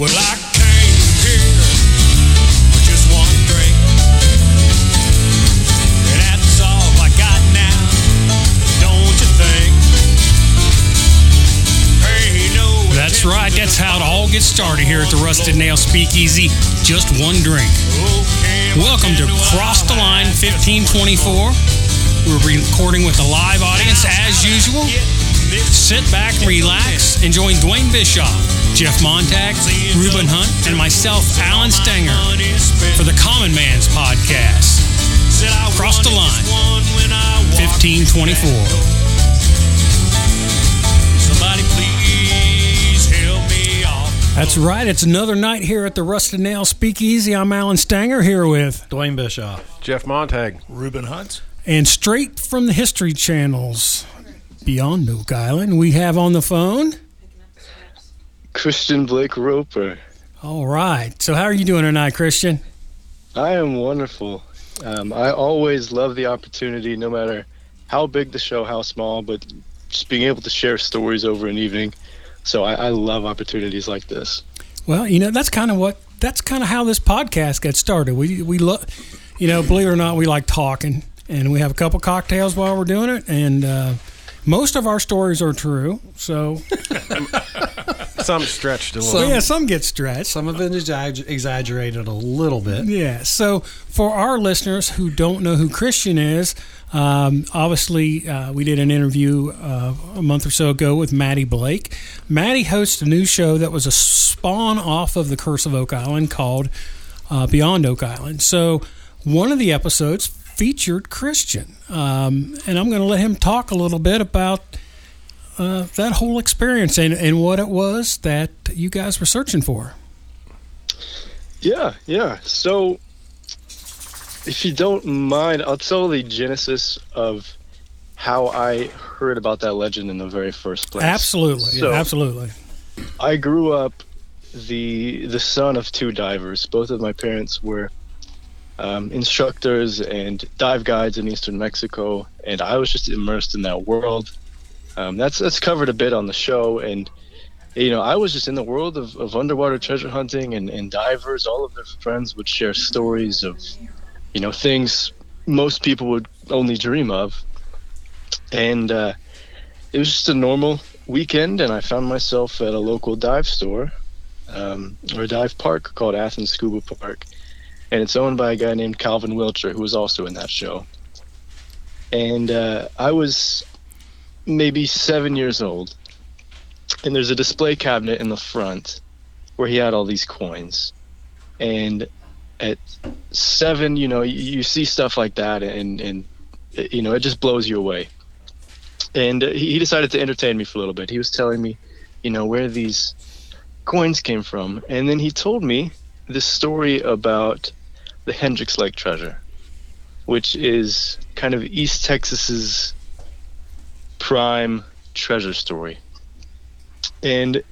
Well, I came here with just one drink. And that's all I got now, don't you think? Hey, no That's right. That's how it all gets started here at the Rusted Nail Speakeasy. Just one drink. Okay, Welcome to Cross the Line 1524. We're recording with a live audience as usual. Sit back, relax, and join Dwayne Bischoff, Jeff Montag, Ruben Hunt, and myself, Alan Stenger, for the Common Man's Podcast. Cross the Line, 1524. Somebody please help me off. That's right. It's another night here at the Rusted Nail Speakeasy. I'm Alan Stanger here with, Dwayne Bischoff. Jeff Montag. Ruben Hunt. and straight from the History Channels, Beyond Oak Island, we have on the phone. Christian Blake Roper. All right. So, how are you doing tonight, Christian? I am wonderful. Um, I always love the opportunity, no matter how big the show, how small, but just being able to share stories over an evening. So I, I love opportunities like this. Well, you know, that's kind of what that's kind of how this podcast got started. We we love, you know, believe it or not, we like talking, and we have a couple cocktails while we're doing it, and uh, most of our stories are true. So, Some stretched a little. so yeah, some get stretched. Some of it is exaggerated a little bit. Yeah. So for our listeners who don't know who Christian is, um, obviously uh, we did an interview uh, a month or so ago with Matty Blake. Matty hosts a new show that was a spawn off of the Curse of Oak Island called uh, Beyond Oak Island. So one of the episodes featured Christian, um, and I'm going to let him talk a little bit about. Uh, that whole experience and, and what it was that you guys were searching for. Yeah, yeah. So if you don't mind, I'll tell the genesis of how I heard about that legend in the very first place. Absolutely, So- yeah, absolutely. I grew up the the son of two divers. Both of my parents were um, instructors and dive guides in eastern Mexico, and I was just immersed in that world. Um, that's that's covered a bit on the show, and you know I was just in the world of, of underwater treasure hunting and, and divers. All of their friends would share stories of you know things most people would only dream of, and uh, it was just a normal weekend, and I found myself at a local dive store um, or dive park called Athens Scuba Park, and it's owned by a guy named Calvin Wilcher, who was also in that show. And uh, I was maybe seven years old, and there's a display cabinet in the front where he had all these coins, and at seven, you know, you, you see stuff like that, and and you know, it just blows you away and uh, he he decided to entertain me for a little bit. He was telling me, you know, where these coins came from, and then he told me this story about the Hendricks Lake treasure, which is kind of East Texas's prime treasure story. And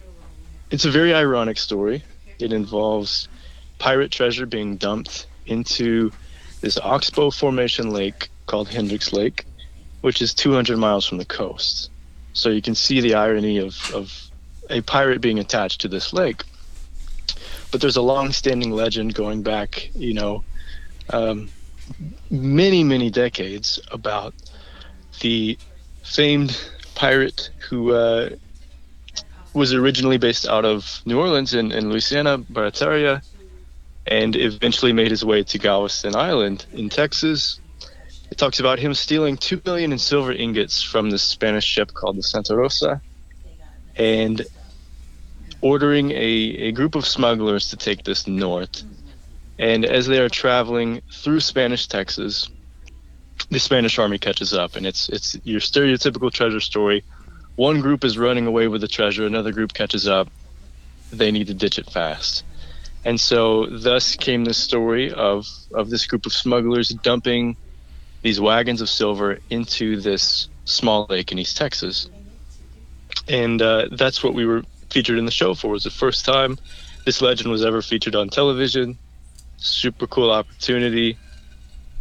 it's a very ironic story. It involves pirate treasure being dumped into this oxbow formation lake called Hendricks Lake which is 200 miles from the coast. So you can see the irony of, of a pirate being attached to this lake. But there's a long-standing legend going back, you know, um, many, many decades about the famed pirate who uh, was originally based out of New Orleans in, in Louisiana, Barataria, and eventually made his way to Galveston Island in Texas, it talks about him stealing two million in silver ingots from the Spanish ship called the Santa Rosa, and ordering a, a group of smugglers to take this north. And as they are traveling through Spanish Texas, the Spanish army catches up, and it's it's your stereotypical treasure story. One group is running away with the treasure, another group catches up. They need to ditch it fast. And so thus came the story of, of this group of smugglers dumping these wagons of silver into this small lake in East Texas. And uh, that's what we were featured in the show for. It was the first time this legend was ever featured on television. Super cool opportunity.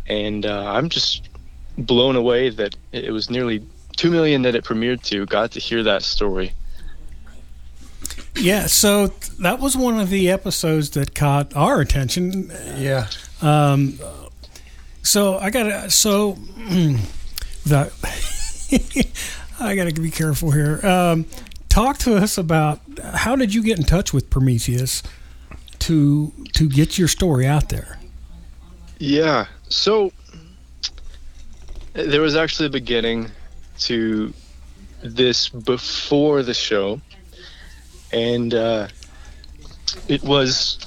And uh, I'm just blown away that it was nearly 2 million that it premiered to got to hear that story. Yeah, so that was one of the episodes that caught our attention. Yeah. Um, so I gotta so the I gotta be careful here. Um, talk to us about how did you get in touch with Prometheus to to get your story out there? Yeah. So there was actually a beginning to this before the show, and uh, it was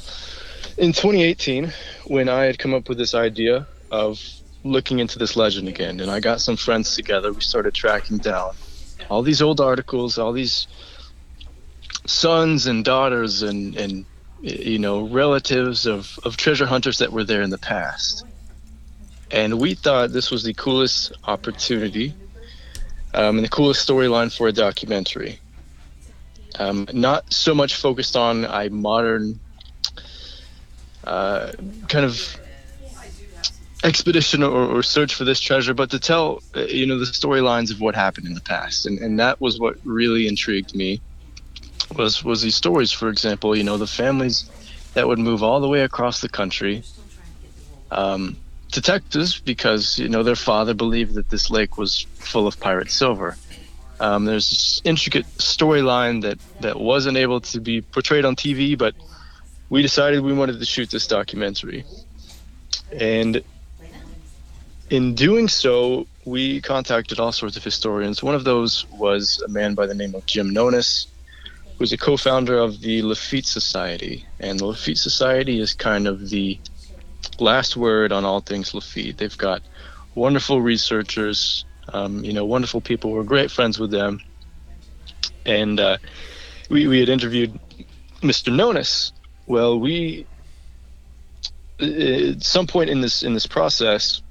in 2018 when I had come up with this idea of looking into this legend again, and I got some friends together. We started tracking down all these old articles, all these sons and daughters and and you know relatives of of treasure hunters that were there in the past. And we thought this was the coolest opportunity um, and the coolest storyline for a documentary. Um, not so much focused on a modern uh, kind of expedition or, or search for this treasure but to tell uh, you know the storylines of what happened in the past. And, and that was what really intrigued me was was these stories. For example you know the families that would move all the way across the country um, to Texas because you know their father believed that this lake was full of pirate silver. Um, there's this intricate storyline that that wasn't able to be portrayed on TV, but we decided we wanted to shoot this documentary, and in doing so, we contacted all sorts of historians. One of those was a man by the name of Jim Nonis, who's a co-founder of the Lafitte Society, and the Lafitte Society is kind of the last word on all things Lafitte. They've got wonderful researchers, um, you know, wonderful people. We're great friends with them, and uh, we we had interviewed Mr. Nonis. Well, we at some point in this in this process,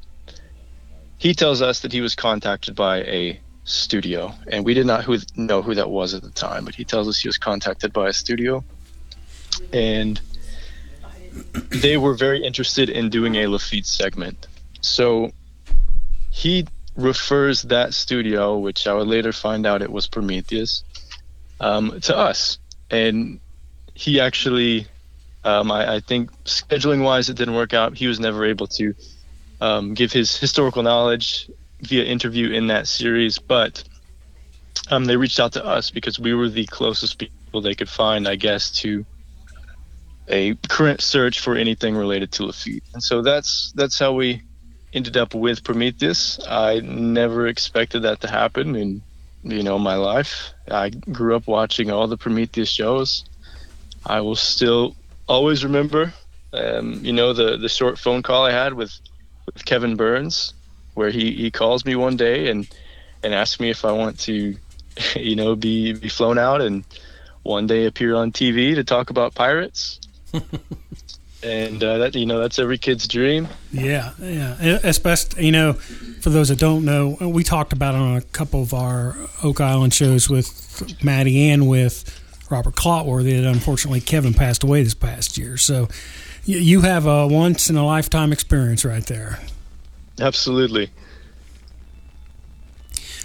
he tells us that he was contacted by a studio, and we did not who, know who that was at the time. But he tells us he was contacted by a studio, and they were very interested in doing a Lafitte segment. So he refers that studio, which I would later find out it was Prometheus, um, to us, and he actually. Um, I, I think scheduling wise, it didn't work out. He was never able to um, give his historical knowledge via interview in that series, but um, they reached out to us because we were the closest people they could find, I guess, to a current search for anything related to Lafitte. And so that's that's how we ended up with Prometheus. I never expected that to happen in you know my life. I grew up watching all the Prometheus shows. I will still always remember, um, you know, the the short phone call I had with with Kevin Burns, where he, he calls me one day and and asks me if I want to, you know, be be flown out and one day appear on TV to talk about pirates. and uh, that you know that's every kid's dream. Yeah, yeah. Especially, you know, for those that don't know, we talked about it on a couple of our Oak Island shows with Matty and with Robert Clotworthy. That unfortunately Kevin passed away this past year. So you have a once in a lifetime experience right there. Absolutely.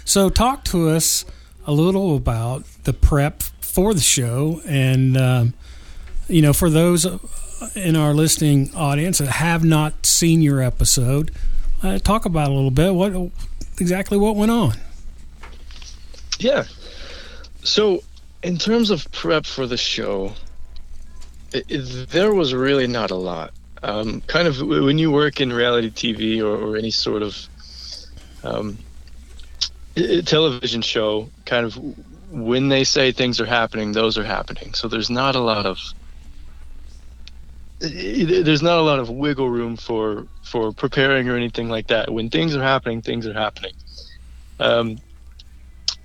So talk to us a little about the prep for the show, and um, you know, for those in our listening audience that have not seen your episode, uh, talk about a little bit what exactly what went on. Yeah. So, in terms of prep for the show, it, there was really not a lot. Um, kind of when you work in reality TV or, or any sort of um, television show, kind of when they say things are happening, those are happening. So there's not a lot of there's not a lot of wiggle room for for preparing or anything like that. When things are happening, things are happening. Um,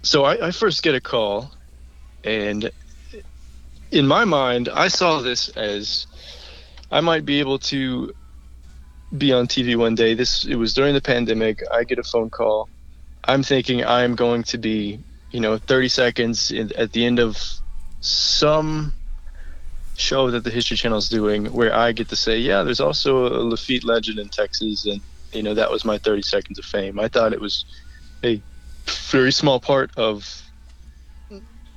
so I, I first get a call, and in my mind, I saw this as I might be able to be on TV one day. This it was during the pandemic. I get a phone call. I'm thinking I'm going to be, you know, 30 seconds in, at the end of some show that the History Channel is doing, where I get to say, yeah, there's also a Lafitte legend in Texas, and you know that was my 30 seconds of fame. I thought it was a very small part of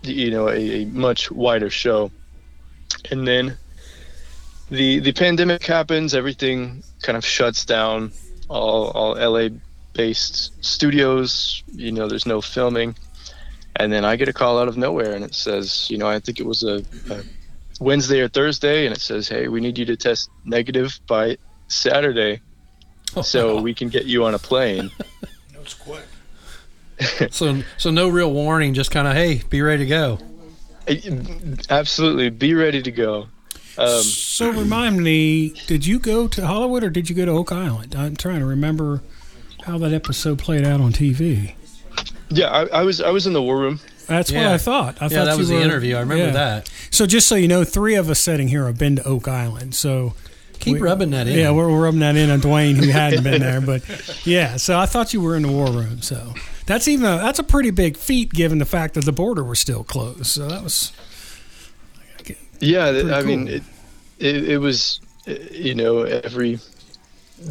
you know a, a much wider show. And then the the pandemic happens, everything kind of shuts down. All all LA based studios, you know, there's no filming. And then I get a call out of nowhere, and it says, you know, I think it was a, a Wednesday or Thursday, and it says, hey, we need you to test negative by Saturday, oh, so we can get you on a plane. That's quick. So so no real warning, just kind of hey, be ready to go. Absolutely, be ready to go. Um, So remind me, did you go to Hollywood or did you go to Oak Island? I'm trying to remember how that episode played out on TV. yeah, I, I was I was in the war room. That's what I thought. I yeah, thought that you was the interview. I remember yeah. that. So just so you know, three of us sitting here have been to Oak Island. So Keep we- rubbing that in. Yeah, we're, we're rubbing that in on Dwayne who hadn't been there, but yeah. So I thought you were in the war room. So that's even a, that's a pretty big feat given the fact that the border was still closed. So that was Yeah, th- I mean, it, it, it was, you know, every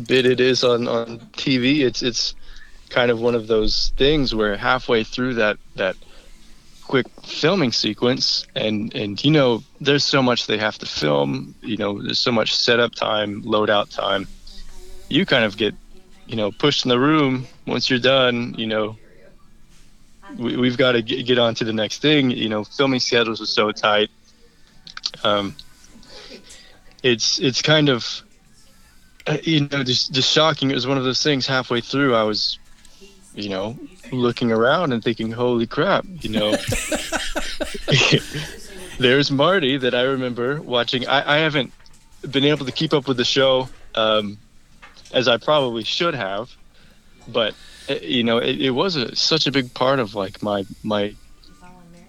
bit it is on, on TV. It's it's kind of one of those things where halfway through that that quick filming sequence, and and you know, there's so much they have to film. You know, there's so much setup time, loadout time. You kind of get, you know, pushed in the room. Once you're done, you know. We, we've got to get, get on to the next thing. You know, filming schedules are so tight um, it's it's kind of uh, you know just just shocking. It was one of those things. Halfway through, I was, you know, looking around and thinking, "Holy crap!" You know, there's Marty that I remember watching. I, I haven't been able to keep up with the show um, as I probably should have, but uh, you know, it, it was a, such a big part of like my my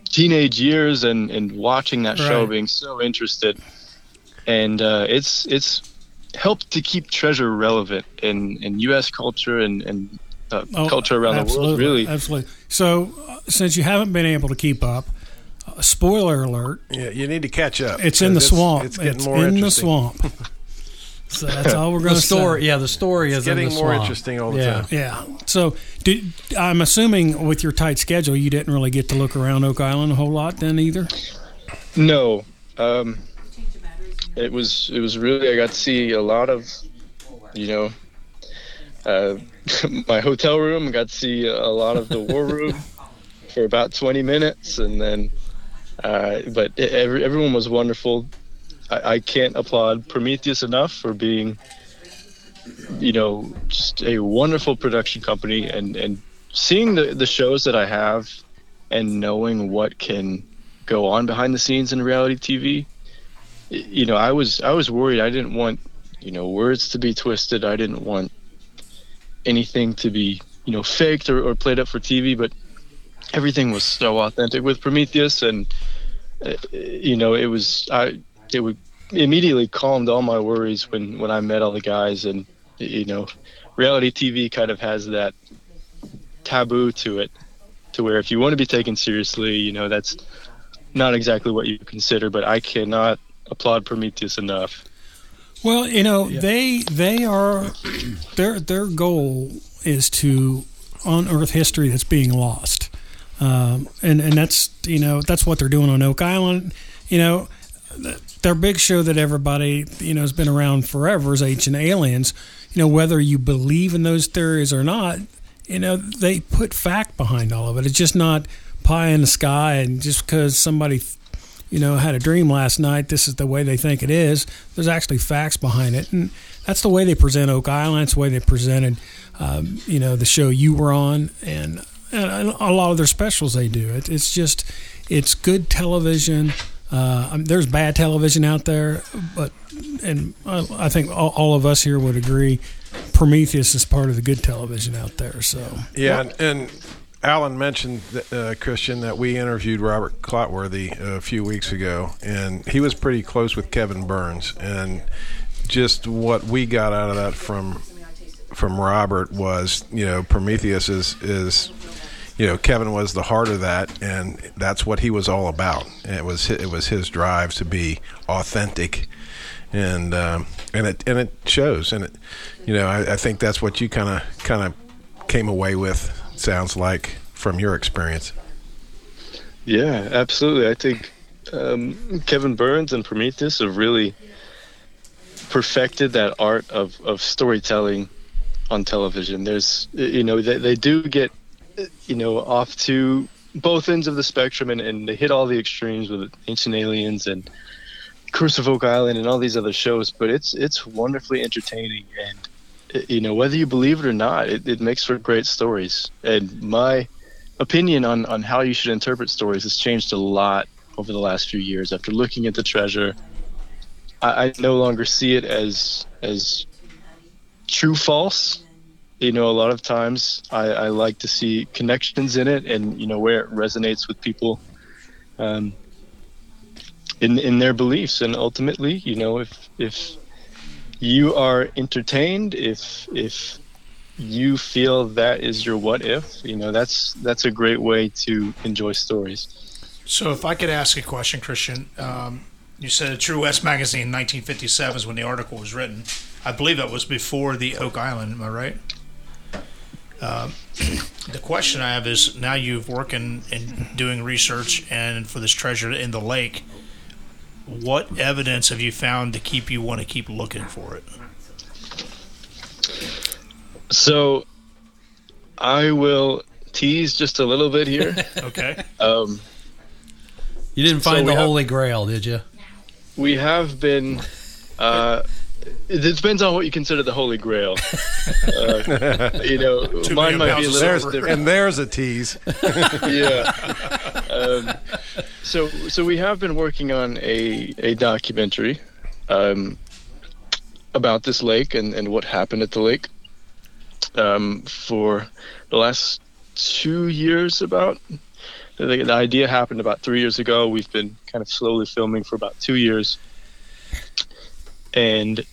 teenage years and and watching that show Right. being so interested and uh, it's it's helped to keep treasure relevant in in U.S. culture and and uh, Oh, culture around the world. absolutely, Really, Absolutely. So, uh, since you haven't been able to keep up, uh, spoiler alert, Yeah, you need to catch up. it's in the 'cause swamp. It's getting It's more in the swamp. so that's all we're going The to story, say. yeah, the story is in Getting the more swamp. interesting all the Yeah. time. Yeah. So, did, I'm assuming with your tight schedule, you didn't really get to look around Oak Island a whole lot then either. no. Um, it was it was really I got to see a lot of, you know, uh, my hotel room. I got to see a lot of the war room for about 20 minutes, and then, uh, but e- every, everyone was wonderful. I, I can't applaud Prometheus enough for being, you know, just a wonderful production company, and and seeing the the shows that I have, and knowing what can go on behind the scenes in reality TV. You know, I was I was worried. I didn't want, you know, words to be twisted. I didn't want anything to be, you know, faked or, or played up for TV. But everything was so authentic with Prometheus, and uh, you know, it was I it would immediately calmed all my worries when when I met all the guys, and you know, reality TV kind of has that taboo to it, to where if you want to be taken seriously, you know, that's not exactly what you consider. But I cannot applaud Prometheus enough. Well, you know, they they are their their goal is to unearth history that's being lost, um, and and that's you know that's what they're doing on Oak Island. You know, th- their big show that everybody you know has been around forever is Ancient Aliens. You know, whether you believe in those theories or not, you know they put fact behind all of it. It's just not pie in the sky, and just because somebody you know, had a dream last night. This is the way they think it is. There's actually facts behind it, and that's the way they present Oak Island. It's the way they presented, um, you know, the show you were on, and, and a lot of their specials they do. It, it's just, it's good television. Uh, um, there's bad television out there, but and I, I think all, all of us here would agree, Prometheus is part of the good television out there. So Yeah, and, and Alan mentioned, uh, Christian, that we interviewed Robert Clotworthy a few weeks ago, and he was pretty close with Kevin Burns. And just what we got out of that from from Robert was, you know, Prometheus is is, you know, Kevin was the heart of that, and that's what he was all about. It was it was his drive to be authentic, and um, and it and it shows. And it, you know, I, I think that's what you kind of kind of came away with. Sounds like from your experience. Yeah, absolutely. I think um, Kevin Burns and Prometheus have really perfected that art of, of storytelling on television. There's, you know, they, they do get, you know, off to both ends of the spectrum and, and they hit all the extremes with Ancient Aliens and Oak Island and all these other shows, but it's it's wonderfully entertaining and uh, you know whether you believe it or not, it, it makes for great stories. And my opinion on on how you should interpret stories has changed a lot over the last few years. After looking at the treasure, I, I no longer see it as as true false. You know, a lot of times I, I like to see connections in it, and you know where it resonates with people. Um, in in their beliefs and ultimately you know if if you are entertained if if you feel that is your what if you know that's that's a great way to enjoy stories So, if I could ask a question, Christian, um, you said True West magazine, 1957 is when the article was written. I believe that was before the Oak Island. Am I right? Um, the question I have is: Now you've working and doing research and for this treasure in the lake. What evidence have you found to keep you want to keep looking for it? so i will tease just a little bit here Okay. um, You didn't find we the have- Holy Grail, did you? we have been uh, it depends on what you consider the holy grail uh, you know Two mine might be a little There's silver. and there's a tease. yeah. Um, so so we have been working on a a documentary um, about this lake and and what happened at the lake um, for the last two years. About the, the idea happened about three years ago. We've been kind of slowly filming for about two years, and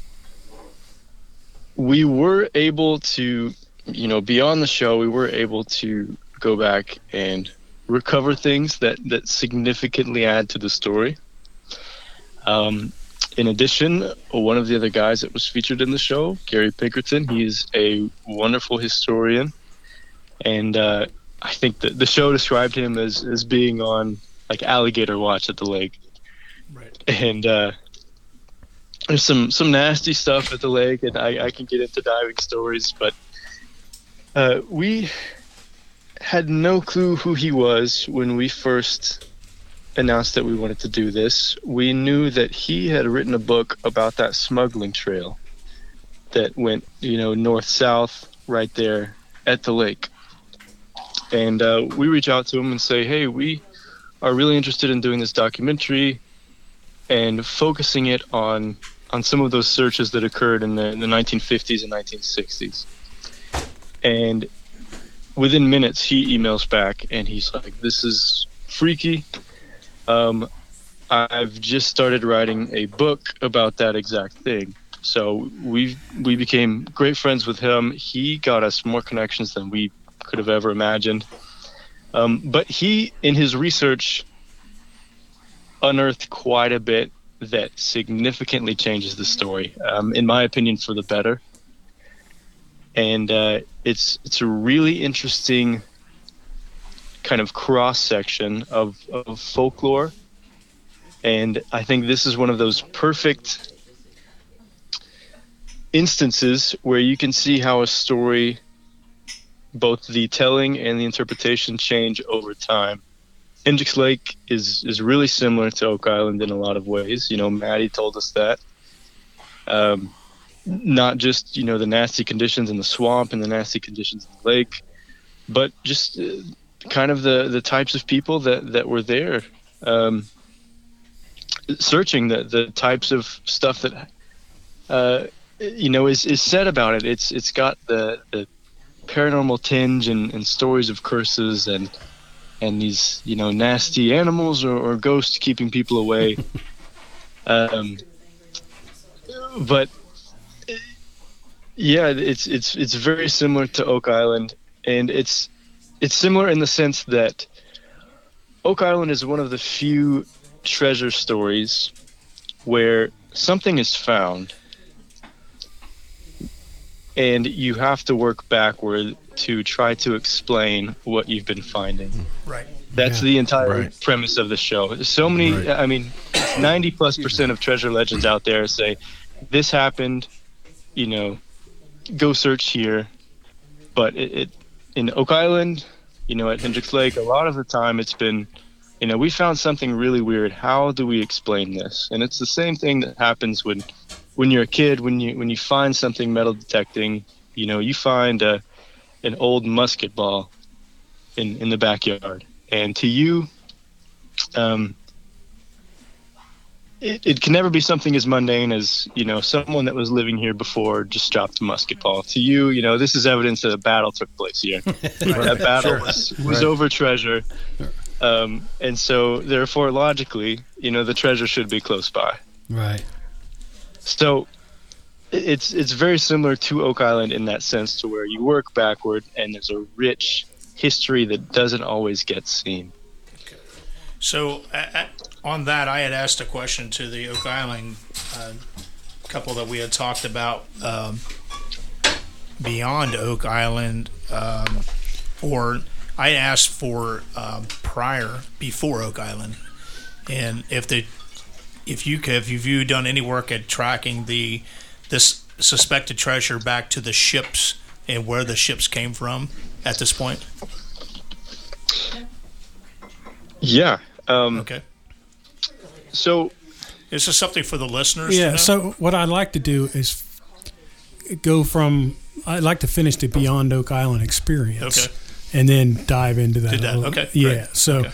we were able to you know beyond the show we were able to go back and recover things that that significantly add to the story. Um, in addition one of the other guys that was featured in the show gary pinkerton he's a wonderful historian. And uh, i think that the show described him as as being on like alligator watch at the lake. Right. and uh, there's some some nasty stuff at the lake, and I, I can get into diving stories, but uh, we had no clue who he was when we first announced that we wanted to do this. We knew that he had written a book about that smuggling trail that went, you know, north south right there at the lake. And uh, we reach out to him and say, hey, we are really interested in doing this documentary and focusing it on on some of those searches that occurred in the, in the 1950s and 1960s. And within minutes, he emails back and he's like, "This is freaky. Um, I've just started writing a book about that exact thing." So we we became great friends with him. He got us more connections than we could have ever imagined. Um, but he, in his research, unearthed quite a bit that significantly changes the story, um, in my opinion, for the better. And uh, it's it's a really interesting kind of cross section of, of folklore, and I think this is one of those perfect instances where you can see how a story, both the telling and the interpretation, change over time. Hendricks Lake is is really similar to Oak Island in a lot of ways. You know, Matty told us that. Um, not just you know the nasty conditions in the swamp and the nasty conditions in the lake, but just uh, kind of the the types of people that that were there, um, searching the the types of stuff that uh, you know is is said about it. It's it's got the the paranormal tinge and, and stories of curses and and these you know nasty animals or, or ghosts keeping people away. Um, but yeah it's it's it's very similar to oak island and it's it's similar in the sense that oak island is one of the few treasure stories where something is found and you have to work backward to try to explain what you've been finding Right. That's Yeah. the entire Right. premise of the show. So many, Right. I mean, 90 plus percent of treasure legends out there say this happened, you know, go search here. But it, it in Oak Island, you know, at Hendricks Lake, a lot of the time it's been, you know, we found something really weird. How do we explain this? And it's the same thing that happens when, when you're a kid, when you when you find something metal detecting, you know, you find a, an old musket ball in in the backyard, and to you, um, it, it can never be something as mundane as you know someone that was living here before just dropped a musket ball. To you, you know, this is evidence that a battle took place here. that battle was, was over treasure, um, and so therefore, logically, you know, the treasure should be close by. Right. So it's it's very similar to Oak Island in that sense, to where you work backward and there's a rich history that doesn't always get seen. So a- on that, I had asked a question to the Oak Island uh, couple that we had talked about um, beyond Oak Island, um, or I asked for um, prior before Oak Island, and if the if you could, if you've done any work at tracking the this suspected treasure back to the ships and where the ships came from at this point. Yeah. Um, Okay, So this is something for the listeners. to Yeah. know? So what I'd like to do is go from. I'd like to finish the Beyond Oak Island experience, Okay. and then dive into that. To that, okay, Yeah. great, So okay.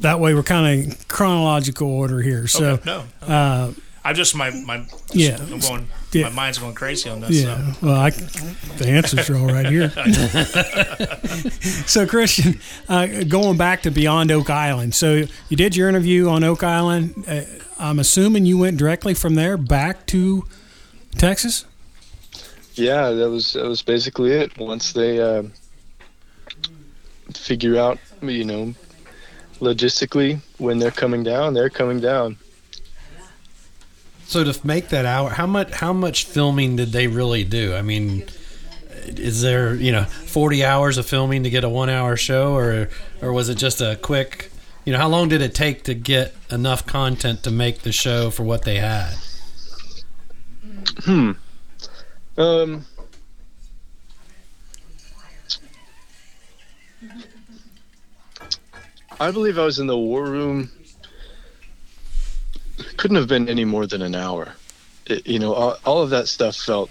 That way we're kind of in chronological order here. So okay, no, uh, I'm just my my Yeah. I'm going. Yeah. My mind's going crazy on this. Yeah, well, I, the answers are all right here. so, Christian, uh, going back to Beyond Oak Island. So, you did your interview on Oak Island. Uh, I'm assuming you went directly from there back to Texas. yeah, that was that was basically it. Once they um, figure out, you know, logistically when they're coming down, they're coming down. So to make that hour, how much how much filming did they really do? I mean, is there you know forty hours of filming to get a one hour show, or or was it just a quick? You know, how long did it take to get enough content to make the show for what they had? Hmm. Um. I believe I was in the war room. Couldn't have been any more than an hour. It, you know, all, all of that stuff felt,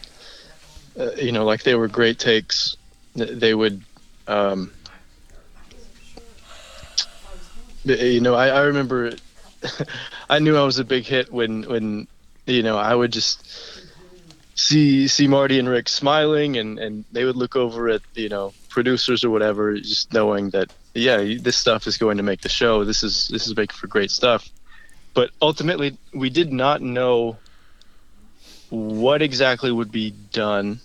uh, you know, like they were great takes. They would, um, you know, I, I remember. I knew I was a big hit when when you know I would just see see Marty and Rick smiling, and and they would look over at you know producers or whatever, just knowing that yeah, this stuff is going to make the show. This is this is making for great stuff. But ultimately, we did not know what exactly would be done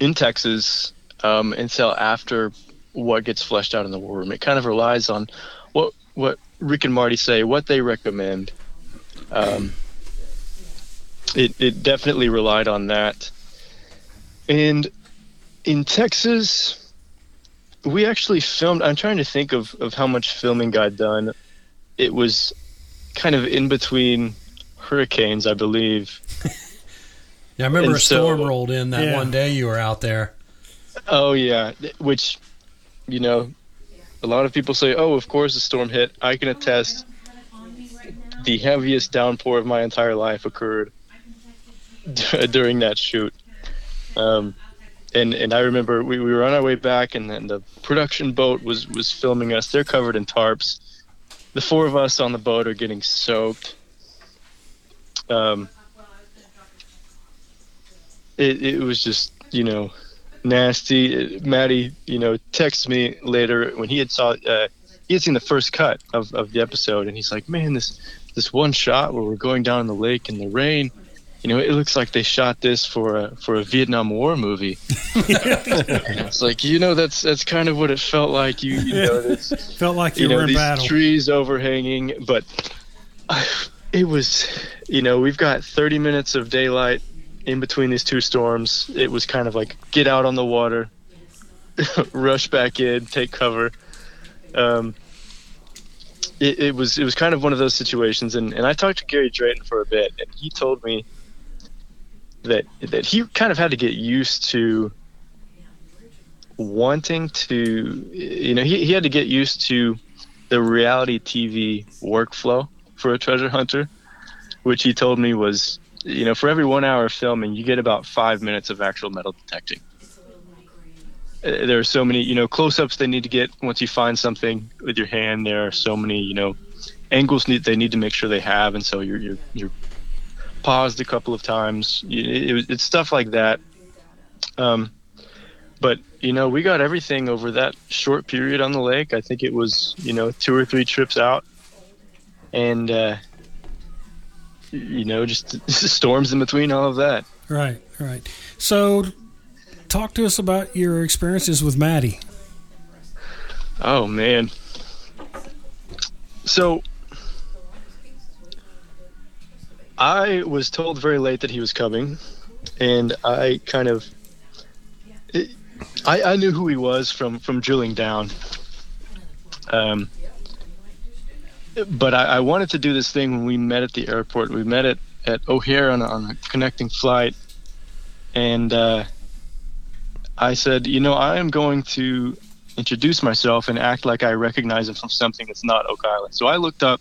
in Texas um, until after what gets fleshed out in the war room. It kind of relies on what what Rick and Marty say, what they recommend. Um, it, it definitely relied on that. And in Texas, we actually filmed. I'm trying to think of, of how much filming got done. It was kind of in between hurricanes, I believe. Yeah, I remember And a storm so- rolled in that Yeah. one day you were out there. Oh yeah, which you know, a lot of people say, "Oh, of course the storm hit." I can attest. The heaviest downpour of my entire life occurred during that shoot. Um, and and I remember we, we were on our way back, and then the production boat was was filming us. They're covered in tarps. The four of us on the boat are getting soaked. Um, it it was just you know nasty. Matty, you know, texted me later when he had saw uh, he had seen the first cut of, of the episode, and he's like, "Man, this this one shot where we're going down in the lake in the rain, you know, it looks like they shot this for a for a Vietnam War movie." it's like, you know, that's that's kind of what it felt like. You, you know, this, Felt like you, you know were in these battle. trees overhanging, but it was, you know, we've got 30 minutes of daylight in between these two storms. It was kind of like get out on the water, rush back in, take cover. Um, it, it was it was kind of one of those situations, and, and I talked to Gary Drayton for a bit, and he told me that that he kind of had to get used to wanting to, you know, he, he had to get used to the reality TV workflow for a treasure hunter, which he told me was, you know, for every one hour of filming, you get about five minutes of actual metal detecting. Uh, There are so many, you know, close-ups they need to get once you find something with your hand. There are so many, you know, angles need they need to make sure they have, and so you're you're, you're paused a couple of times. It, it, it's stuff like that. Um, but you know, we got everything over that short period on the lake. I think it was, you know, two or three trips out, and uh, you know, just storms in between all of that. Right, right. So, talk to us about your experiences with Matty. Oh man. So I was told very late that he was coming, and I kind of it, I, I knew who he was from from drilling down. Um, but I, I wanted to do this thing when we met at the airport. We met at, at O'Hare on a, on a connecting flight, and uh, I said, you know, I am going to introduce myself and act like I recognize him from something that's not Oak Island. So I looked up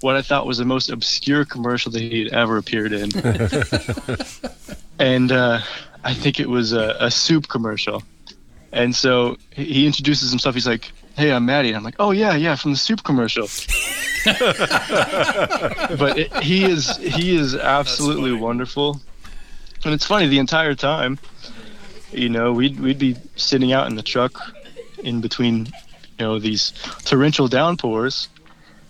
what I thought was the most obscure commercial that he'd ever appeared in, and uh, I think it was a, a soup commercial. And so he he introduces himself. He's like, "Hey, I'm Matty." And I'm like, "Oh yeah, yeah, from the soup commercial." but it, he is he is absolutely wonderful, and it's funny the entire time. You know, we'd we'd be sitting out in the truck in between, you know, these torrential downpours,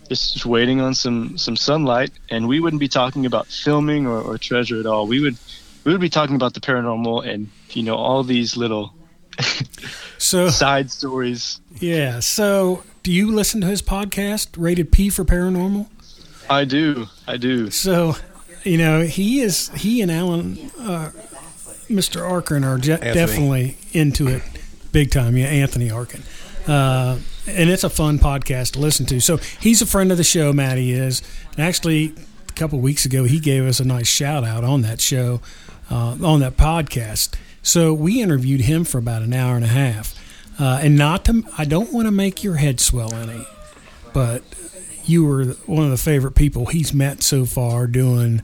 just, just waiting on some some sunlight, and we wouldn't be talking about filming or, or treasure at all. We would we would be talking about the paranormal and you know all these little So, side stories. yeah. So, do you listen to his podcast, Rated P for Paranormal? I do, I do. So, you know, he is he and Alan, uh, Mr. Arkin are je- definitely into it big time. Yeah, Anthony Arkin, uh, and it's a fun podcast to listen to. So he's a friend of the show. Matty is, and actually, a couple weeks ago he gave us a nice shout out on that show, uh, on that podcast. So we interviewed him for about an hour and a half, uh, and not to I don't want to make your head swell any, but you were one of the favorite people he's met so far doing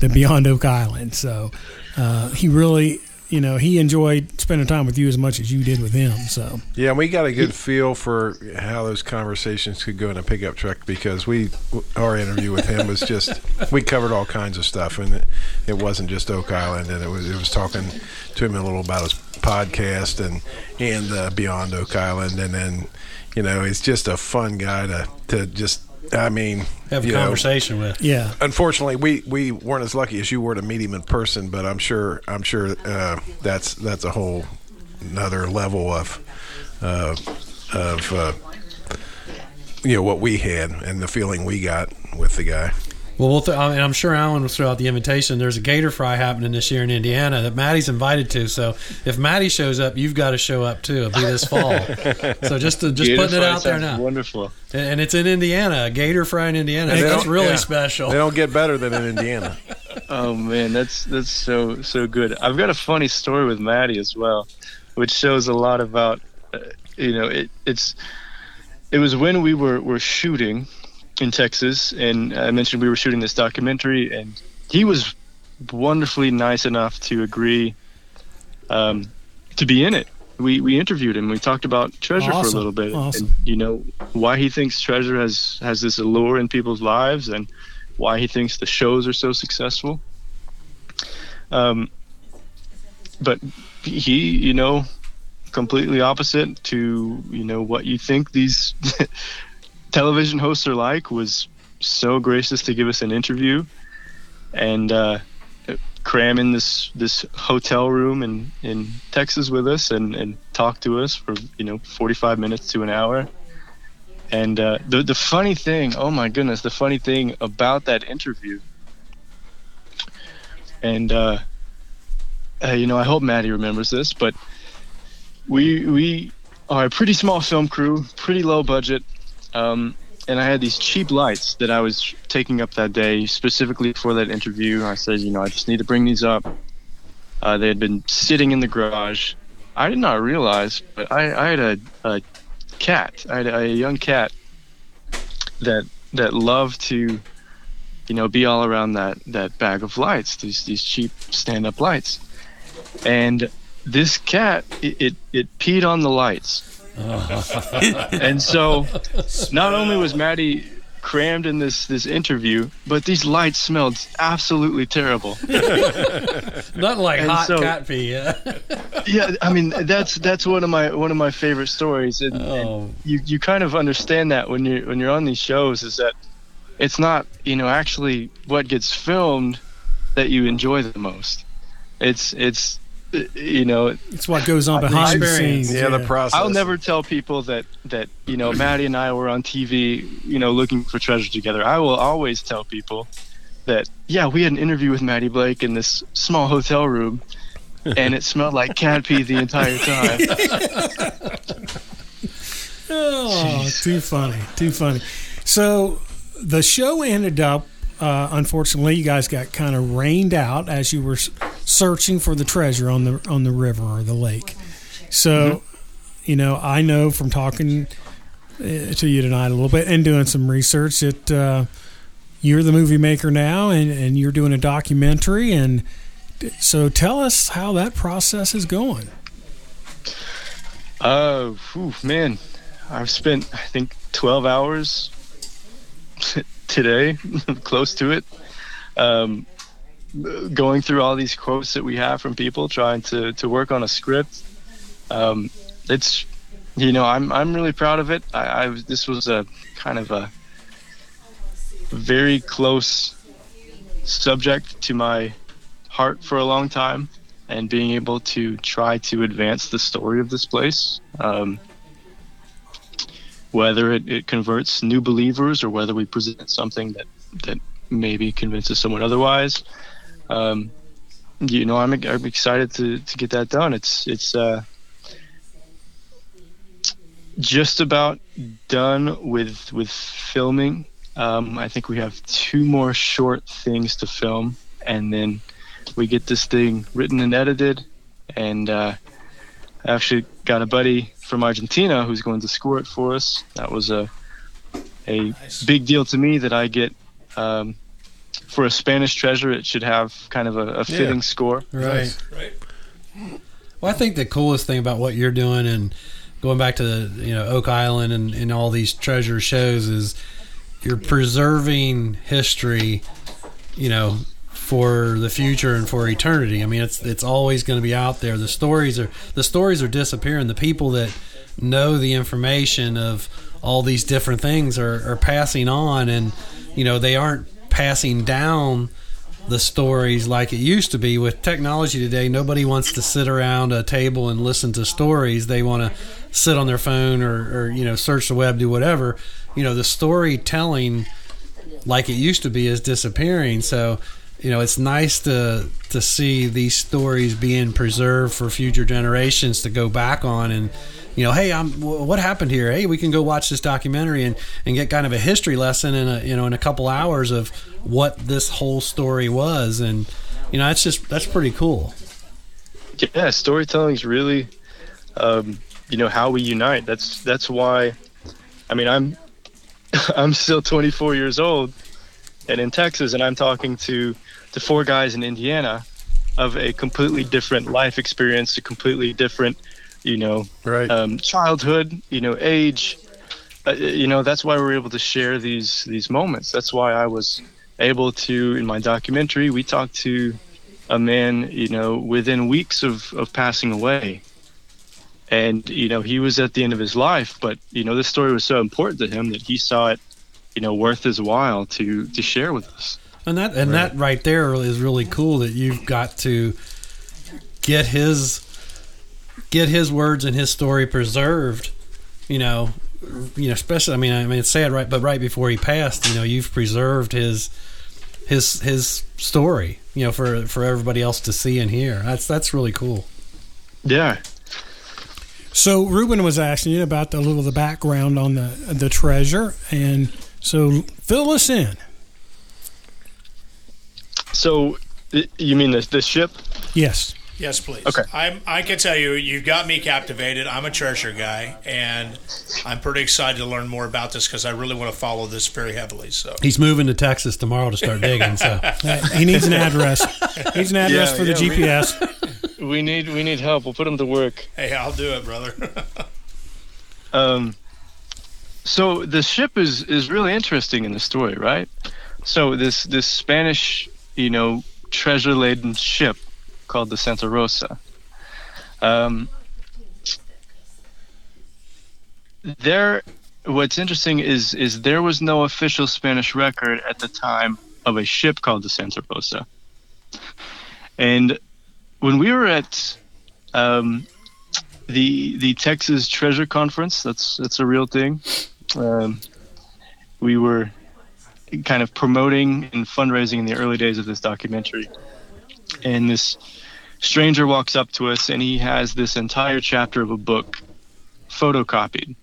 the Beyond Oak Island. So uh, he really, you know, he enjoyed spending time with you as much as you did with him. So Yeah, and we got a good feel for how those conversations could go in a pickup truck because we, our interview with him was just, we covered all kinds of stuff, and it, it wasn't just Oak Island, and it was it was talking to him a little about his podcast and and uh, Beyond Oak Island, and then you know he's just a fun guy to to just, I mean, Have a you know, conversation with. yeah, unfortunately, we, we weren't as lucky as you were to meet him in person, but I'm sure I'm sure uh, that's that's a whole another level of uh, of uh, you know what we had and the feeling we got with the guy. Well, we'll th- I mean, I'm sure Alan will throw out the invitation. There's a gator fry happening this year in Indiana that Matty's invited to. So if Matty shows up, you've got to show up too. It'll be this fall. so just to, just Gator putting it out there now, Wonderful. and and it's in Indiana, a gator fry in Indiana. And they That's really yeah. special. They don't get better than in Indiana. Oh man, that's that's so so good. I've got a funny story with Matty as well, which shows a lot about uh, you know it, it's it was when we were were shooting in Texas, and I mentioned we were shooting this documentary, and he was wonderfully nice enough to agree um, to be in it. We we interviewed him. We talked about treasure for a little bit, Awesome. and you know why he thinks treasure has has this allure in people's lives, and why he thinks the shows are so successful. Um, but he, you know, completely opposite to you know what you think these television hosts are like, was so gracious to give us an interview and uh, cram in this this hotel room in in Texas with us and and talk to us for you know 45 minutes to an hour. And uh, the the funny thing, oh my goodness, the funny thing about that interview, and uh, uh, you know, I hope Matty remembers this, but we we are a pretty small film crew, pretty low budget, um, and I had these cheap lights that I was taking up that day specifically for that interview. I said, you know, I just need to bring these up. Uh, they had been sitting in the garage. I did not realize, but I, I had a, a cat. I had a young cat that that loved to, you know, be all around that that bag of lights. These these cheap stand up lights, and this cat it, it, it peed on the lights. and so not only was Matty crammed in this this interview, but these lights smelled absolutely terrible. Not like And hot so- cat pee. Yeah. yeah, I mean that's that's one of my one of my favorite stories, and, Oh. and you you kind of understand that when you when you're on these shows is that it's not you know actually what gets filmed that you enjoy the most. It's it's you know It's what goes on behind the scenes. Yeah, the process. I'll never tell people that that you know Matty and I were on TV, you know, looking for treasure together. I will always tell people that yeah, we had an interview with Matty Blake in this small hotel room, and it smelled like cat pee the entire time. Oh, too funny, too funny. So the show ended up. Uh, unfortunately, you guys got kind of rained out as you were s- searching for the treasure on the on the river or the lake. So, you know, I know from talking uh, to you tonight a little bit and doing some research that uh, you're the movie maker now, and and you're doing a documentary. And so, tell us how that process is going. Oh, whew, man, I've spent I think 12 hours today, close to it, um, going through all these quotes that we have from people, trying to to work on a script. Um, it's, you know, I'm I'm really proud of it. I, I this was a kind of a very close subject to my heart for a long time and being able to try to advance the story of this place. Um, whether it, it converts new believers or whether we present something that, that maybe convinces someone otherwise. Um, you know, I'm, I'm excited to, to get that done. It's, it's, uh, just about done with, with filming. Um, I think we have two more short things to film and then we get this thing written and edited and uh, I actually got a buddy from Argentina who's going to score it for us. That was a a big deal to me that I get um, for a Spanish treasure. It should have kind of a, a fitting score. Right. Right. Well, I think the coolest thing about what you're doing and going back to the, you know Oak Island and, and all these treasure shows is you're preserving history, you know, for the future and for eternity. I mean, it's it's always going to be out there. The stories are the stories are disappearing. The people that know the information of all these different things are, are passing on, and you know they aren't passing down the stories like it used to be. With technology today nobody wants to sit around a table and listen to stories. They want to sit on their phone or, or you know search the web do whatever. You know the storytelling like it used to be is disappearing. So you know it's nice to to see these stories being preserved for future generations to go back on and you know hey i'm what happened here hey we can go watch this documentary and and get kind of a history lesson in a you know in a couple hours of what this whole story was and you know that's just that's pretty cool Yeah, storytelling is really, um, you know, how we unite. That's that's why. I mean, I'm I'm still 24 years old, and in Texas, and I'm talking to to four guys in Indiana of a completely different life experience, a completely different, you know, Right. um, childhood, you know, age. Uh, you know, that's why we're able to share these these moments. That's why I was able to in my documentary. We talked to a man, you know, within weeks of of passing away, and you know, he was at the end of his life. But you know, this story was so important to him that he saw it, you know, worth his while to to share with us. and that and that right. there is really cool that you've got to get his get his words and his story preserved you know you know especially i mean i mean it's sad right but right before he passed you know you've preserved his his his story you know for for everybody else to see and hear. That's that's really cool. Yeah, So Ruben was asking you about the little the background on the the treasure, and so fill us in. So, you mean this the ship? Yes. Yes, please. Okay. I'm, I can tell you, you've got me captivated. I'm a treasure guy, and I'm pretty excited to learn more about this because I really want to follow this very heavily. So, He's moving to Texas tomorrow to start digging. So Uh, he needs an address. He needs an address Yeah, for the yeah, we- GPS. We need we need help. We'll put him to work. hey, I'll do it, brother. Um, so the ship is is really interesting in the story, right? So this this Spanish, you know, treasure laden ship called the Santa Rosa. Um, there, what's interesting is is there was no official Spanish record at the time of a ship called the Santa Rosa, and when we were at um, the the Texas Treasure Conference. That's that's a real thing. Um, we were kind of promoting and fundraising in the early days of this documentary, and this stranger walks up to us, and he has this entire chapter of a book photocopied.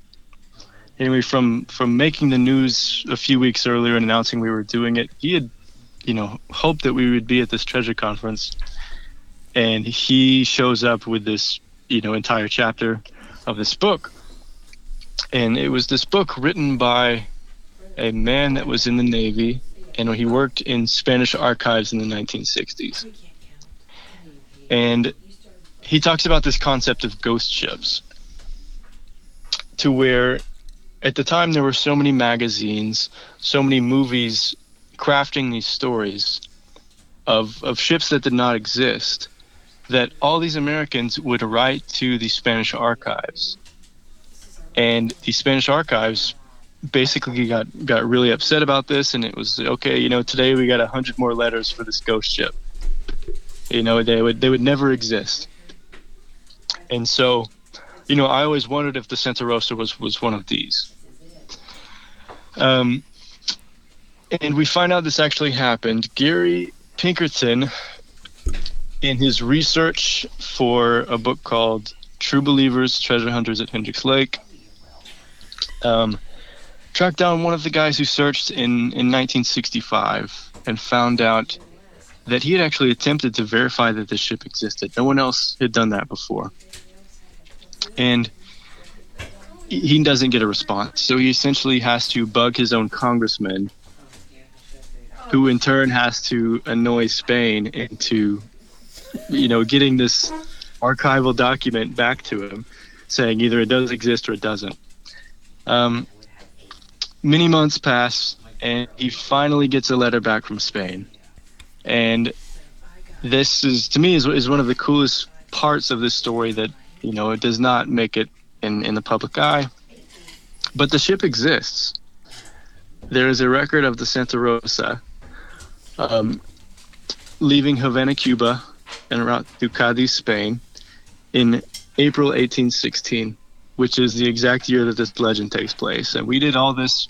Anyway, from from making the news a few weeks earlier and announcing we were doing it, he had, you know, hoped that we would be at this treasure conference, and he shows up with this you know entire chapter of this book and it was this book written by a man that was in the navy and he worked in spanish archives in the 1960s and he talks about this concept of ghost ships to where at the time there were so many magazines so many movies crafting these stories of of ships that did not exist that all these Americans would write to the Spanish archives. And the Spanish archives basically got, got really upset about this and it was okay, you know, today we got a hundred more letters for this ghost ship. You know, they would they would never exist. And so, you know, I always wondered if the Santa Rosa was, was one of these. Um and we find out this actually happened. Gary Pinkerton in his research for a book called True Believers, Treasure Hunters at Hendricks Lake, um, tracked down one of the guys who searched in, in 1965 and found out that he had actually attempted to verify that the ship existed. No one else had done that before. And he- doesn't get a response. So he essentially has to bug his own congressman, who in turn has to annoy Spain into you know, getting this archival document back to him, saying either it does exist or it doesn't. Um, many months pass, and he finally gets a letter back from Spain, and this is to me is, is one of the coolest parts of this story that you know it does not make it in in the public eye, but the ship exists. There is a record of the Santa Rosa um, leaving Havana, Cuba, and route to Cadiz, Spain, in April 1816, which is the exact year that this legend takes place. And we did all this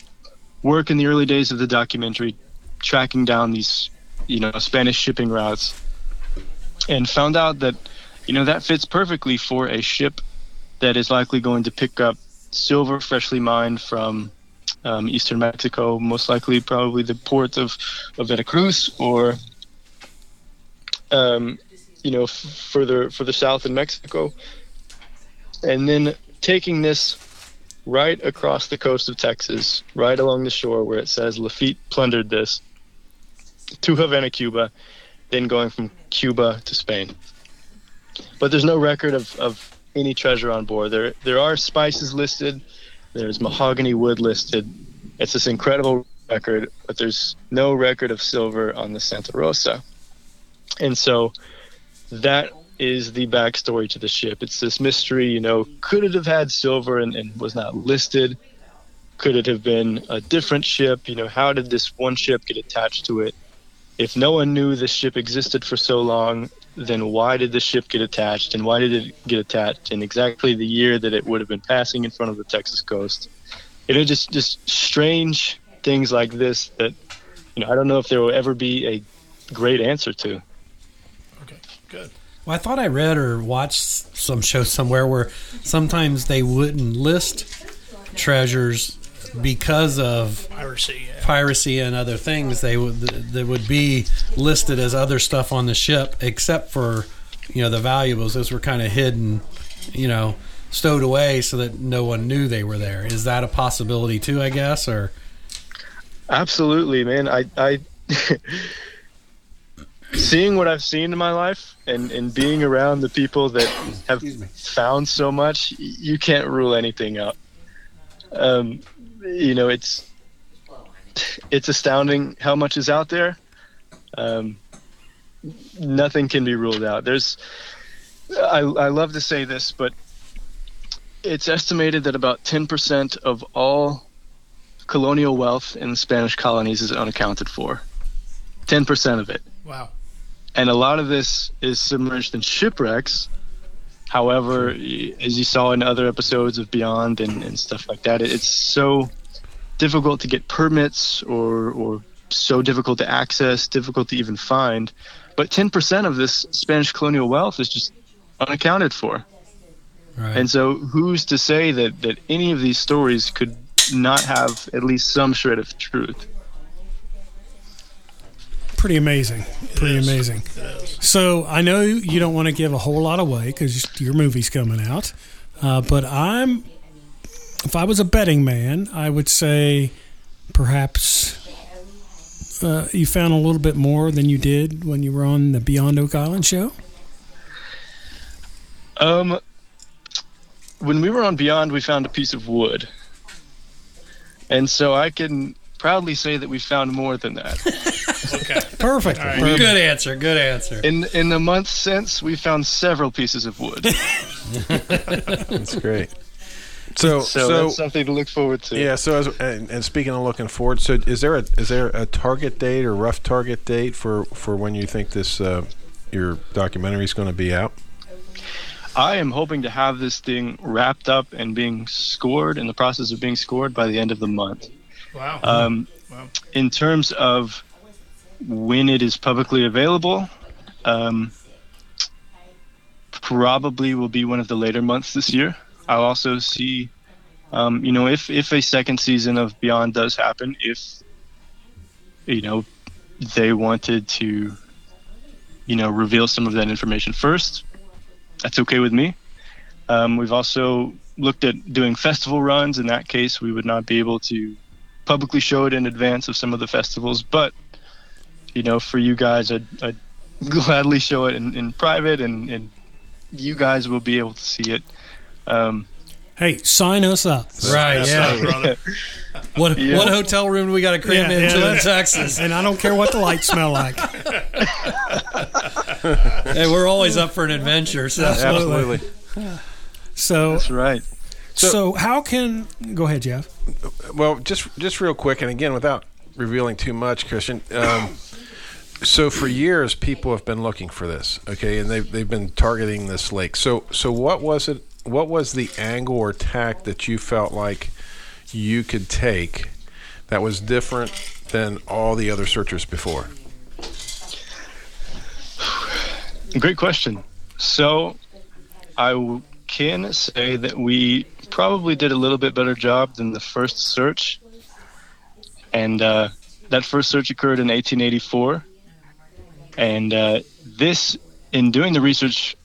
work in the early days of the documentary, tracking down these, you know, Spanish shipping routes, and found out that, you know, that fits perfectly for a ship that is likely going to pick up silver freshly mined from um, eastern Mexico, most likely probably the port of, of Veracruz or um, you know, f- further further south in Mexico, and then taking this right across the coast of Texas, right along the shore where it says Lafitte plundered this, to Havana, Cuba, then going from Cuba to Spain. But there's no record of, of any treasure on board. There there are spices listed, there's mahogany wood listed. It's this incredible record, but there's no record of silver on the Santa Rosa. And so that is the backstory to the ship. It's this mystery, you know, could it have had silver and, and was not listed? Could it have been a different ship? You know, how did this one ship get attached to it? If no one knew this ship existed for so long, then why did the ship get attached and why did it get attached in exactly the year that it would have been passing in front of the Texas coast? You know, just just strange things like this that you know, I don't know if there will ever be a great answer to. Okay, good. Well, I thought I read or watched some show somewhere where sometimes they wouldn't list treasures because of Piracy. Yeah. piracy and other things. They would that would be listed as other stuff on the ship, except for you know the valuables. Those were kind of hidden, you know, stowed away so that no one knew they were there. Is that a possibility too? I guess or Absolutely, man. I, I seeing what I've seen in my life and, and being around the people that have found so much, you can't rule anything out. Um, you know, it's it's astounding how much is out there. Um, nothing can be ruled out. There's, I, I love to say this, but it's estimated that about 10% of all colonial wealth in the Spanish colonies is unaccounted for. 10% of it. Wow. And a lot of this is submerged in shipwrecks. However, as you saw in other episodes of Beyond and, and stuff like that, it- it's so difficult to get permits or, or so difficult to access, difficult to even find. But 10% of this Spanish colonial wealth is just unaccounted for. right? And so, who's to say that, that any of these stories could not have at least some shred of truth? Pretty amazing. Pretty amazing. So I know you don't want to give a whole lot away because your movie's coming out, uh, but I'm. If I was a betting man, I would say perhaps uh, you found a little bit more than you did when you were on the Beyond Oak Island show. Um, when we were on Beyond, we found a piece of wood, and so I can proudly say that we found more than that. Okay. Perfect. All right. Perfect. good answer. Good answer. in in the month since, we found several pieces of wood. That's great. So, So, so, that's something to look forward to. yeah. So, as, and, and speaking of looking forward, so is there a is there a target date or rough target date for for when you think this uh, your documentary is going to be out? I am hoping to have this thing wrapped up and being scored in the process of being scored by the end of the month. Wow. Um, Wow. In terms of when it is publicly available, um, probably will be one of the later months this year. I'll also see, um, you know, if if a second season of Beyond does happen, if you know they wanted to, you know, reveal some of that information first, that's okay with me. Um, we've also looked at doing festival runs. In that case, we would not be able to publicly show it in advance of some of the festivals, but you know, for you guys, I'd, I'd gladly show it in, in private, and, and you guys will be able to see it. Um, Hey, sign us up. right? That's Yeah. right, brother. What Yeah. what hotel room do we got to cram Yeah, into yeah. in Texas? And I don't care what the lights smell like. Hey, we're always up for an adventure. So Absolutely. So, that's right. so, how can go ahead, Jeff? Well, just just real quick, and again, without revealing too much, Christian. Um, so for years, people have been looking for this. Okay, and they've they've been targeting this lake. So so what was it? What was the angle or tack that you felt like you could take that was different than all the other searchers before? Great question. So, I can say that we probably did a little bit better job than the first search. And uh, that first search occurred in 1884. And uh, this, in doing the research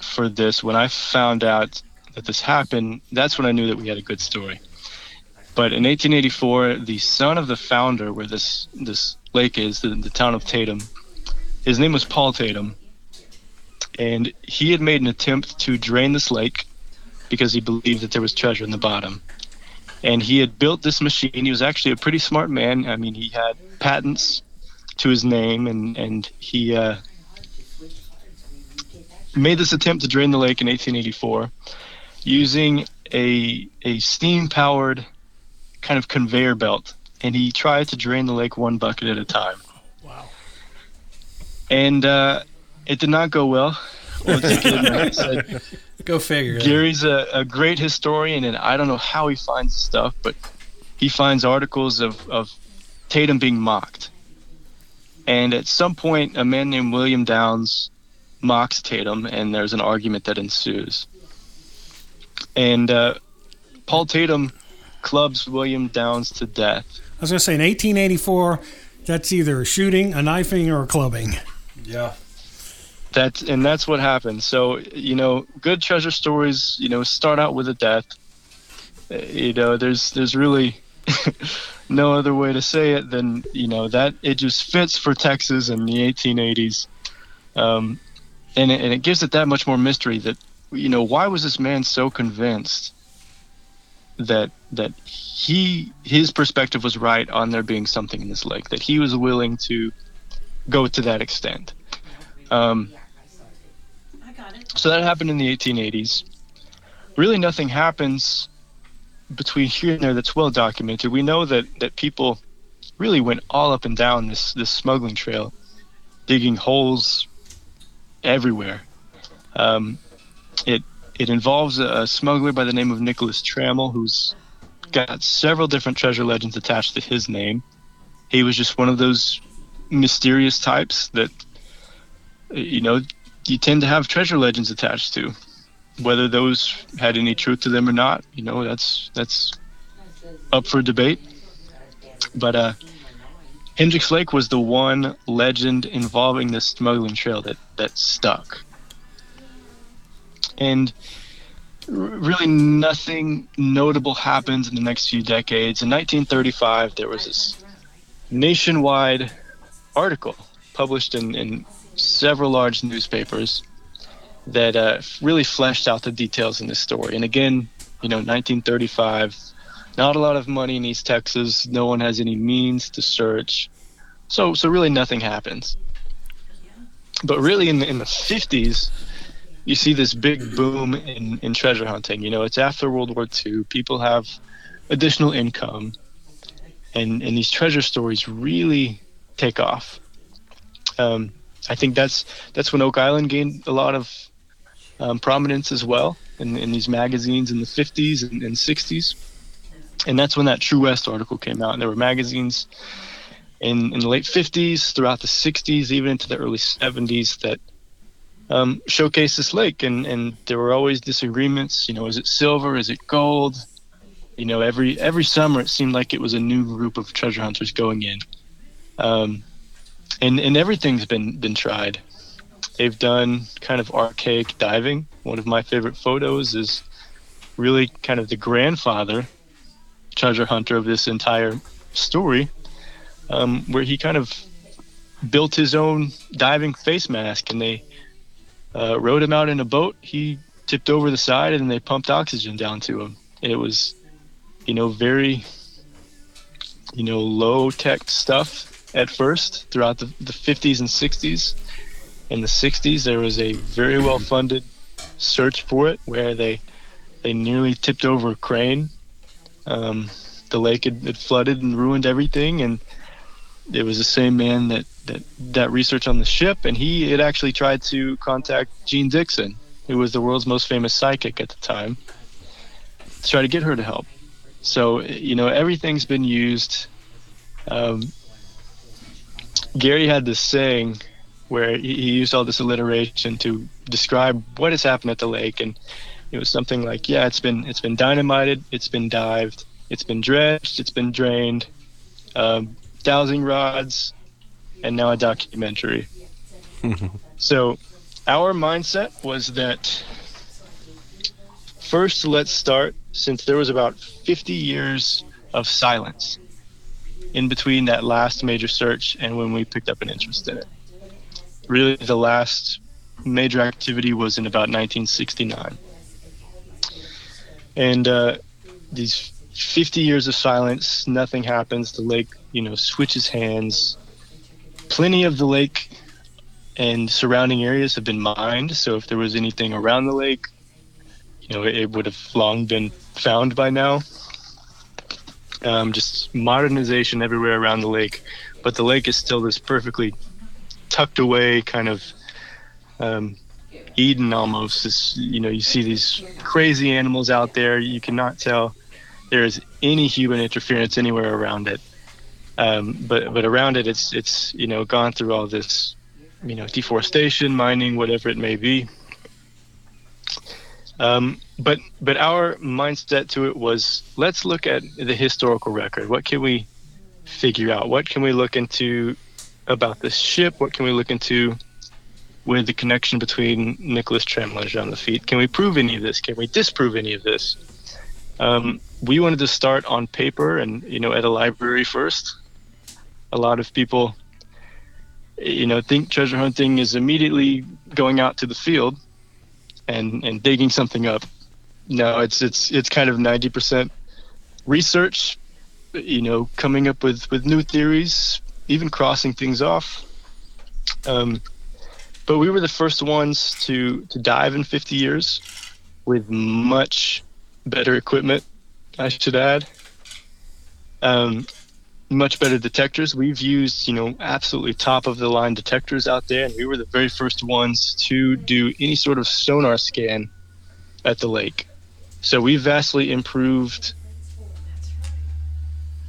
for this, when I found out that this happened, that's when I knew that we had a good story. But in 1884, the son of the founder, where this this lake is, the, the town of Tatum, his name was Paul Tatum, and he had made an attempt to drain this lake because he believed that there was treasure in the bottom. And he had built this machine. He was actually a pretty smart man. I mean, he had patents to his name, and and he uh, made this attempt to drain the lake in 1884 using a a steam powered kind of conveyor belt. And he tried to drain the lake one bucket at a time. Wow. And uh, it did not go well. Once again, like I said, go figure. Gary's a, a great historian, and I don't know how he finds stuff, but he finds articles of, of Tatum being mocked. And at some point, a man named William Downs mocks Tatum, and there's an argument that ensues. And uh, Paul Tatum clubs William Downs to death. I was going to say in 1884, that's either a shooting, a knifing, or a clubbing. Yeah. That's and that's what happened. So you know, good treasure stories, you know, start out with a death. Uh, You know, there's there's really no other way to say it than you know that it just fits for Texas in the 1880s, um, and it, and it gives it that much more mystery. That you know, why was this man so convinced that that he his perspective was right on there being something in this lake? That he was willing to go to that extent. Um, so that happened in the 1880s. Really, nothing happens between here and there that's well documented. We know that that people really went all up and down this this smuggling trail, digging holes everywhere. Um, it it involves a, a smuggler by the name of Nicholas Trammell, who's got several different treasure legends attached to his name. He was just one of those mysterious types that you know you tend to have treasure legends attached to whether those had any truth to them or not you know that's that's up for debate. But uh hendricks lake was the one legend involving the smuggling trail that that stuck. And r- really nothing notable happens in the next few decades. In 1935 there was this nationwide article published in, in several large newspapers that uh, really fleshed out the details in this story. And again, you know, 1935, not a lot of money in East Texas. No one has any means to search, so so really nothing happens. But really, in the, in the 50s, you see this big boom in, in treasure hunting. You know, it's after World War II. People have additional income, and and these treasure stories really take off. Um, I think that's that's when Oak Island gained a lot of um, prominence as well in, in these magazines in the 50s and, and 60s, and that's when that True West article came out. And there were magazines in in the late 50s, throughout the 60s, even into the early 70s that um, showcased this lake, and and there were always disagreements. You know, is it silver? Is it gold? You know, every every summer it seemed like it was a new group of treasure hunters going in. Um, and and everything's been been tried. They've done kind of archaic diving. One of my favorite photos is really kind of the grandfather treasure hunter of this entire story, um, where he kind of built his own diving face mask, and they uh, rode him out in a boat. He tipped over the side, and they pumped oxygen down to him. And it was, you know, very, you know, low tech stuff at first throughout the, the 50s and 60s. In the 60s, there was a very well funded search for it where they they nearly tipped over a crane. Um, the lake had, had flooded and ruined everything, and it was the same man that, that that research on the ship, and he had actually tried to contact Jeane Dixon, who was the world's most famous psychic at the time, to try to get her to help. So you know everything's been used. Um, Gary had this saying where he, used all this alliteration to describe what has happened at the lake, and it was something like, "Yeah, it's been it's been dynamited, it's been dived, it's been dredged, it's been drained, um, dowsing rods, and now a documentary." so, our mindset was that first, let's start since there was about 50 years of silence in between that last major search and when we picked up an interest in it. Really, the last major activity was in about 1969. And uh, these 50 years of silence, nothing happens. The lake, you know, switches hands. Plenty of the lake and surrounding areas have been mined. So if there was anything around the lake, you know, it, it would have long been found by now um, just modernization everywhere around the lake, but the lake is still this perfectly tucked away kind of um, Eden almost. This, you know, you see these crazy animals out there. You cannot tell there is any human interference anywhere around it. Um, but but around it, it's it's you know gone through all this you know, deforestation, mining, whatever it may be. Um, but but our mindset to it was let's look at the historical record. What can we figure out? What can we look into about this ship? What can we look into with the connection between Nicholas Trammell and Jean Lafitte? Can we prove any of this? Can we disprove any of this? Um, we wanted to start on paper and you know at a library first. A lot of people, you know, think treasure hunting is immediately going out to the field and and digging something up. No, it's it's it's kind of ninety percent research, you know, coming up with with new theories, even crossing things off. Um, but we were the first ones to to dive in 50 years with much better equipment. I should add. Um, much better detectors. We've used, you know, absolutely top of the line detectors out there, and we were the very first ones to do any sort of sonar scan at the lake. So we vastly improved,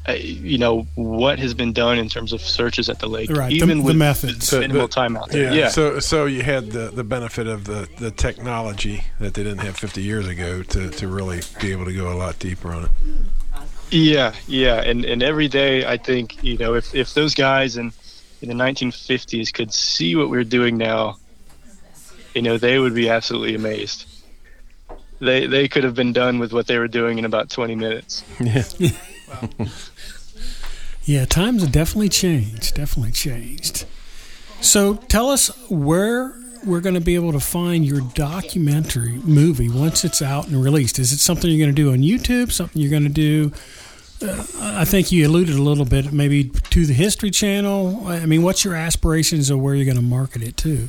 uh, you know, what has been done in terms of searches at the lake, Right, even the with the methods. minimal But- time out there. Yeah. Yeah. So so you had the, the benefit of the, the technology that they didn't have 50 years ago to, to really be able to go a lot deeper on it. Yeah, yeah, and and every day I think you know if if those guys in in the 1950s could see what we're doing now, you know they would be absolutely amazed. They they could have been done with what they were doing in about 20 minutes. Yeah. Yeah, times have definitely changed. Definitely changed. So tell us where we're going to be able to find your documentary movie once it's out and released. Is it something you're going to do on YouTube? Something you're going to do? Uh, I think you alluded a little bit, maybe to the History Channel. I mean, what's your aspirations of where you're going to market it to?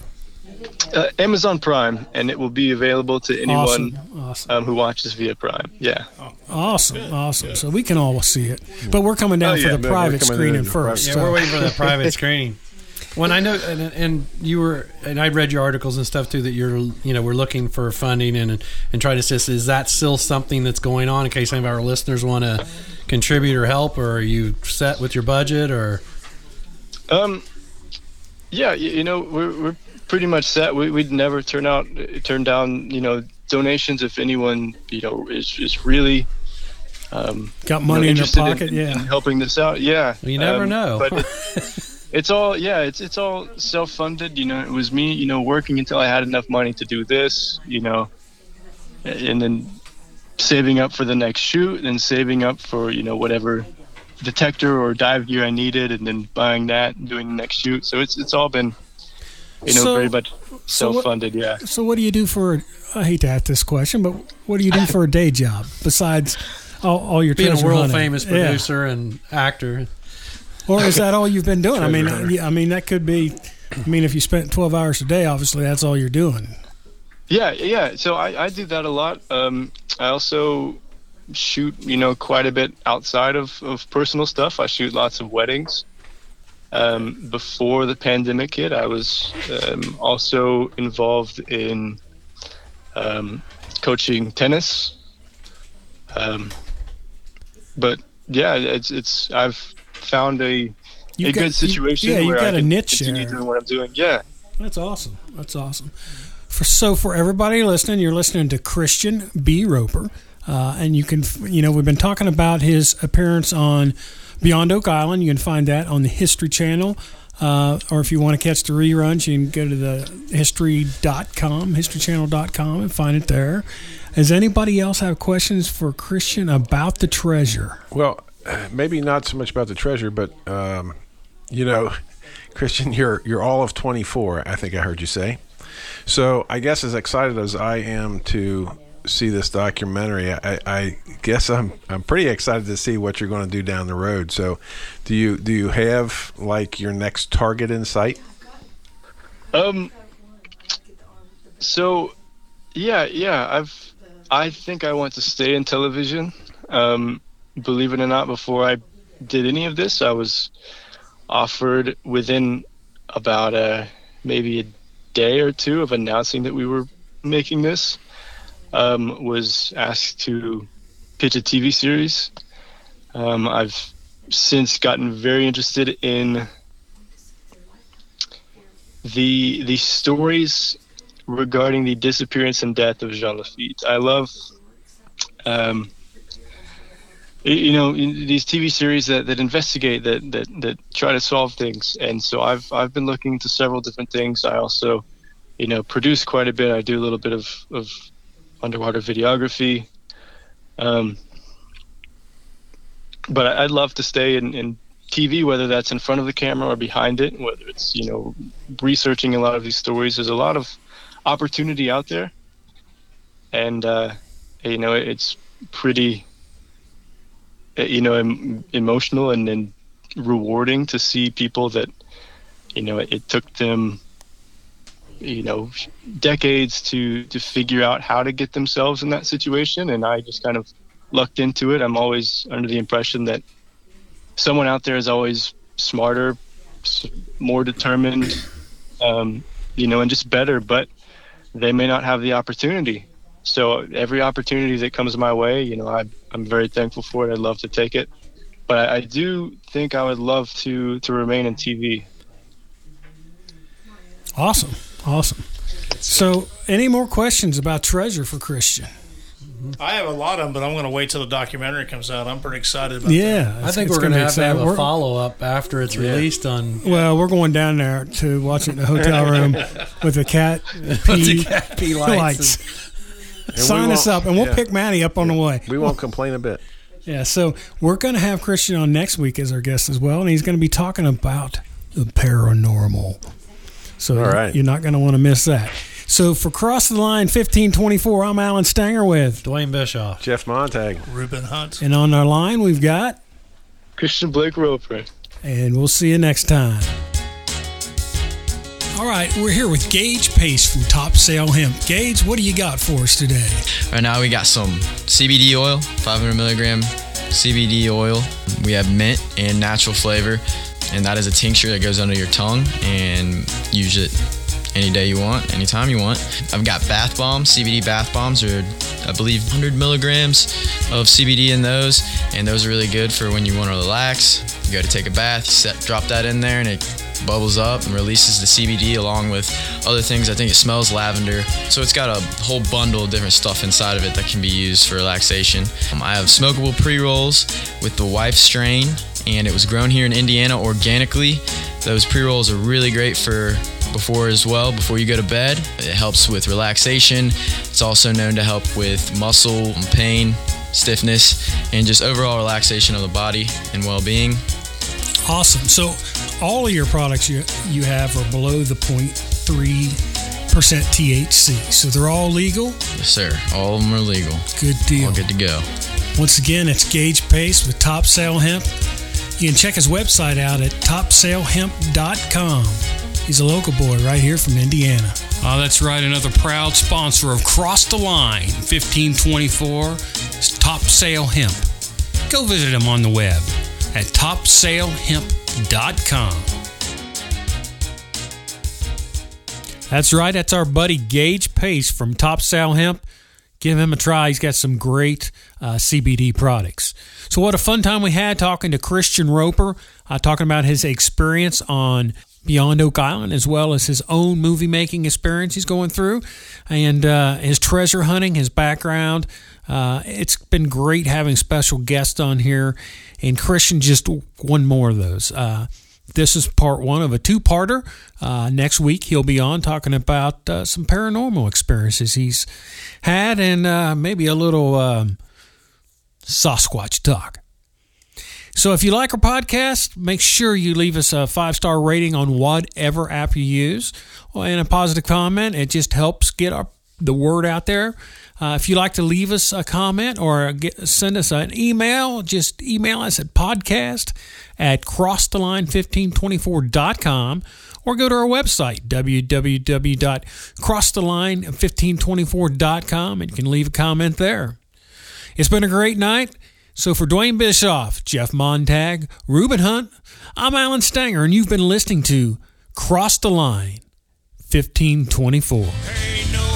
Uh, Amazon Prime, and it will be available to anyone Awesome, awesome, um, who watches via Prime. Yeah. awesome, awesome. So we can all see it, but we're coming down Oh, for the private screening in the first. Yeah, so- we're waiting for the private screening. When I know, and, and you were, and I read your articles and stuff too that you're, you know, we're looking for funding and and try to assist. Is that still something that's going on in case any of our listeners want to contribute or help, or are you set with your budget, or Um, yeah, you, you know, we're, we're pretty much set. We, we'd never turn out, turn down, you know, donations if anyone, you know, is, is really, um, Got you know, money in their interested pocket, in, yeah. in helping this out. Yeah. You never Um, know. But it, it's all, yeah, it's, it's all self-funded. You know, it was me, you know, working until I had enough money to do this, you know, and then saving up for the next shoot and saving up for, you know, whatever detector or dive gear I needed, and then buying that and doing the next shoot. So it's it's all been, you know, So- very much so what- self-funded. yeah. So what do you do for? I hate to ask this question, but what do you do for a day job besides all, all your being a world hunting? famous Yeah. producer and actor? or is that all you've been doing? I mean, Treasure I mean that could be. I mean, if you spent twelve hours a day, obviously that's all you're doing. Yeah, yeah. So I, I do that a lot. Um, I also shoot, you know, quite a bit outside of, of personal stuff. I shoot lots of weddings. Um, before the pandemic hit, I was um, also involved in um, coaching tennis. Um, but yeah, it's it's I've found a a You've got- good situation You, yeah, you've I got a niche continue there. doing what I'm doing. Yeah. That's awesome. That's awesome. For so for everybody listening, you're listening to Christian B. Roper, uh, and you can you know we've been talking about his appearance on Beyond Oak Island. You can find that on the History Channel, uh, or if you want to catch the reruns, you can go to the history.com, historychannel.com, and find it there. Does anybody else have questions for Christian about the treasure? Well, maybe not so much about the treasure, but um, you know, Christian, you're you're all of 24. I think I heard you say. So I guess as excited as I am to see this documentary, I, I guess I'm I'm pretty excited to see what you're going to do down the road. So, do you do you have like your next target in sight? Um. So, yeah, yeah. I've. I think I want to stay in television. Um, believe it or not, before I did any of this, I was offered within about a maybe a day or two of announcing that we were making this. Um, was asked to pitch a TV series. Um, I've since gotten very interested in the the stories regarding the disappearance and death of Jean Lafitte. I love, um, you know, these TV series that, that investigate that, that that try to solve things. And so I've I've been looking into several different things. I also, you know, produce quite a bit. I do a little bit of of underwater videography. Um, but I'd love to stay in, in TV, whether that's in front of the camera or behind it, whether it's you know researching a lot of these stories. There's a lot of opportunity out there, and uh, you know it's pretty uh, you know em- emotional and, and rewarding to see people that you know it, it took them you know decades to to figure out how to get themselves in that situation. And i just kind of lucked into it. I'm always under the impression that someone out there is always smarter more determined um, you know and just better but they may not have the opportunity. So every opportunity that comes my way you know I, i'm very thankful for it. I'd love to take it. But I, I do think i would love to to remain in tv Awesome. Awesome. So, any more questions about treasure for Christian? I have a lot of them, but I'm going to wait till the documentary comes out. I'm pretty excited about that. Yeah, I think we're going gonna to be have to have a We're- follow up after it's released on. Well, we're going down there to watch it in the hotel room with the cat pee P lights. we Sign us up, and we'll yeah. pick Matty up on the way. We won't complain a bit. Yeah, so we're going to have Christian on next week as our guest as well, and he's going to be talking about the paranormal. So All right. you're not going to want to miss that. So for Cross the Line 1524, I'm Alan Stanger with, Dwayne Bischoff. Jeff Montag. Ruben Hunt. and on our line we've got, christian blake roper and we'll see you next time. All right, we're here with Gage Pace from Top Sale Hemp. Gage, what do you got for us today? Right now we got some CBD oil, 500 milligram CBD oil. We have mint and natural flavor, and that is a tincture that goes under your tongue and use it any day you want, anytime you want. I've got bath bombs, CBD bath bombs are I believe 100 milligrams of CBD in those, and those are really good for when you want to relax. You go to take a bath, you set, drop that in there, and it bubbles up and releases the CBD along with other things. I think it smells lavender. So it's got a whole bundle of different stuff inside of it that can be used for relaxation. Um, I have smokable pre rolls with the wife strain, and it was grown here in Indiana organically. Those pre rolls are really great for before as well, before you go to bed. It helps with relaxation. It's also known to help with muscle pain, stiffness, and just overall relaxation of the body and well being. Awesome. So all of your products you you have are below the 0.3 percent THC. So they're all legal. Yes, sir. All of them are legal. Good deal. All good to go. Once again, it's Gage Pace with Top Sale Hemp. You can check his website out at topsalehemp.com. He's a local boy right here from Indiana. Oh, that's right. Another proud sponsor of Cross the Line 1524 is Top Sale Hemp. Go visit him on the web at topsalehemp.com. That's right. That's our buddy Gage Pace from Top Sale Hemp. Give him a try. He's got some great uh, CBD products. So, what a fun time we had talking to Christian Roper, uh, talking about his experience on Beyond Oak Island, as well as his own movie making experience he's going through, and uh, his treasure hunting, his background. Uh, it's been great having special guests on here, and Christian just one more of those. Uh, this is part one of a two parter. Uh, next week, he'll be on talking about some paranormal experiences he's had and maybe a little um, Sasquatch talk. So if you like our podcast, make sure you leave us a five star rating on whatever app you use and a positive comment. It just helps get our, the word out there. Uh, if you'd like to leave us a comment or get, send us an email, just email us at podcast at crosstheline1524.com or go to our website, www.crosstheline1524.com, and you can leave a comment there. It's been a great night. So for Dwayne Bischoff, Jeff Montag, Ruben Hunt, I'm Alan Stanger, and you've been listening to Cross the Line 1524. Pay no